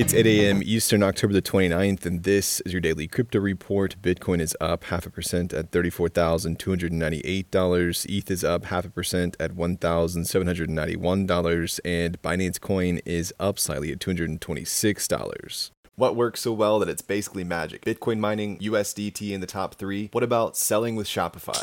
It's 8 a.m. Eastern, October the 29th, and this is your daily crypto report. Bitcoin is up half a percent at $34,298. ETH is up half a percent at $1,791. And Binance Coin is up slightly at $226. What works so well that it's basically magic? Bitcoin mining, USDT in the top three. What about selling with Shopify?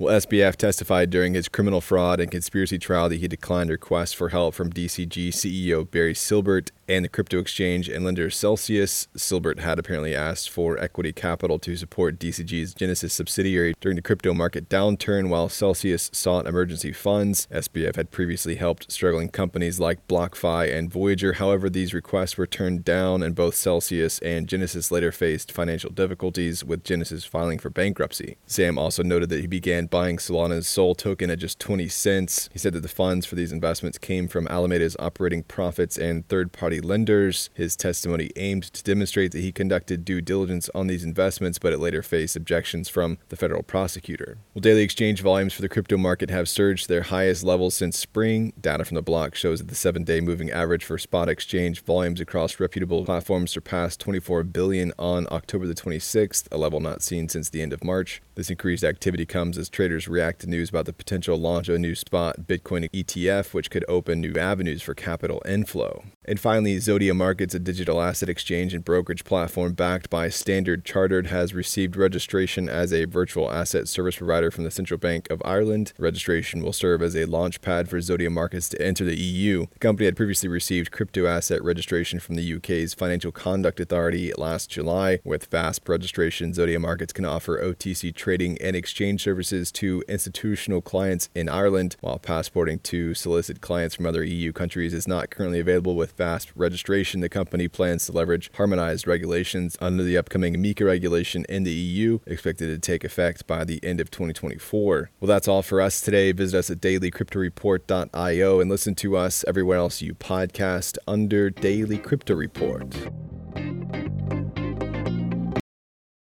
Well, SBF testified during his criminal fraud and conspiracy trial that he declined requests for help from DCG CEO Barry Silbert and the crypto exchange and lender Celsius. Silbert had apparently asked for equity capital to support DCG's Genesis subsidiary during the crypto market downturn, while Celsius sought emergency funds. SBF had previously helped struggling companies like BlockFi and Voyager. However, these requests were turned down, and both Celsius and Genesis later faced financial difficulties, with Genesis filing for bankruptcy. Sam also noted that he began buying Solana's Sol token at just 20 cents. He said that the funds for these investments came from Alameda's operating profits and third party lenders. His testimony aimed to demonstrate that he conducted due diligence on these investments, but it later faced objections from the federal prosecutor. Well, daily exchange volumes for the crypto market have surged to their highest levels since spring. Data from the block shows that the seven day moving average for spot exchange volumes across reputable platforms surpassed 24 billion on October the 26th, a level not seen since the end of March. This increased activity comes as traders react to news about the potential launch of a new spot Bitcoin ETF, which could open new avenues for capital inflow. And finally, Zodia Markets, a digital asset exchange and brokerage platform backed by Standard Chartered, has received registration as a virtual asset service provider from the Central Bank of Ireland. Registration will serve as a launch pad for Zodia Markets to enter the EU. The company had previously received crypto asset registration from the UK's Financial Conduct Authority last July. With VASP registration, Zodia Markets can offer OTC trading and exchange services to institutional clients in Ireland, while passporting to solicit clients from other EU countries is not currently available with VASP registration, the company plans to leverage harmonized regulations under the upcoming MiCA regulation in the EU, expected to take effect by the end of 2024. Well, that's all for us today. Visit us at dailycryptoreport.io and listen to us everywhere else you podcast under Daily Crypto Report.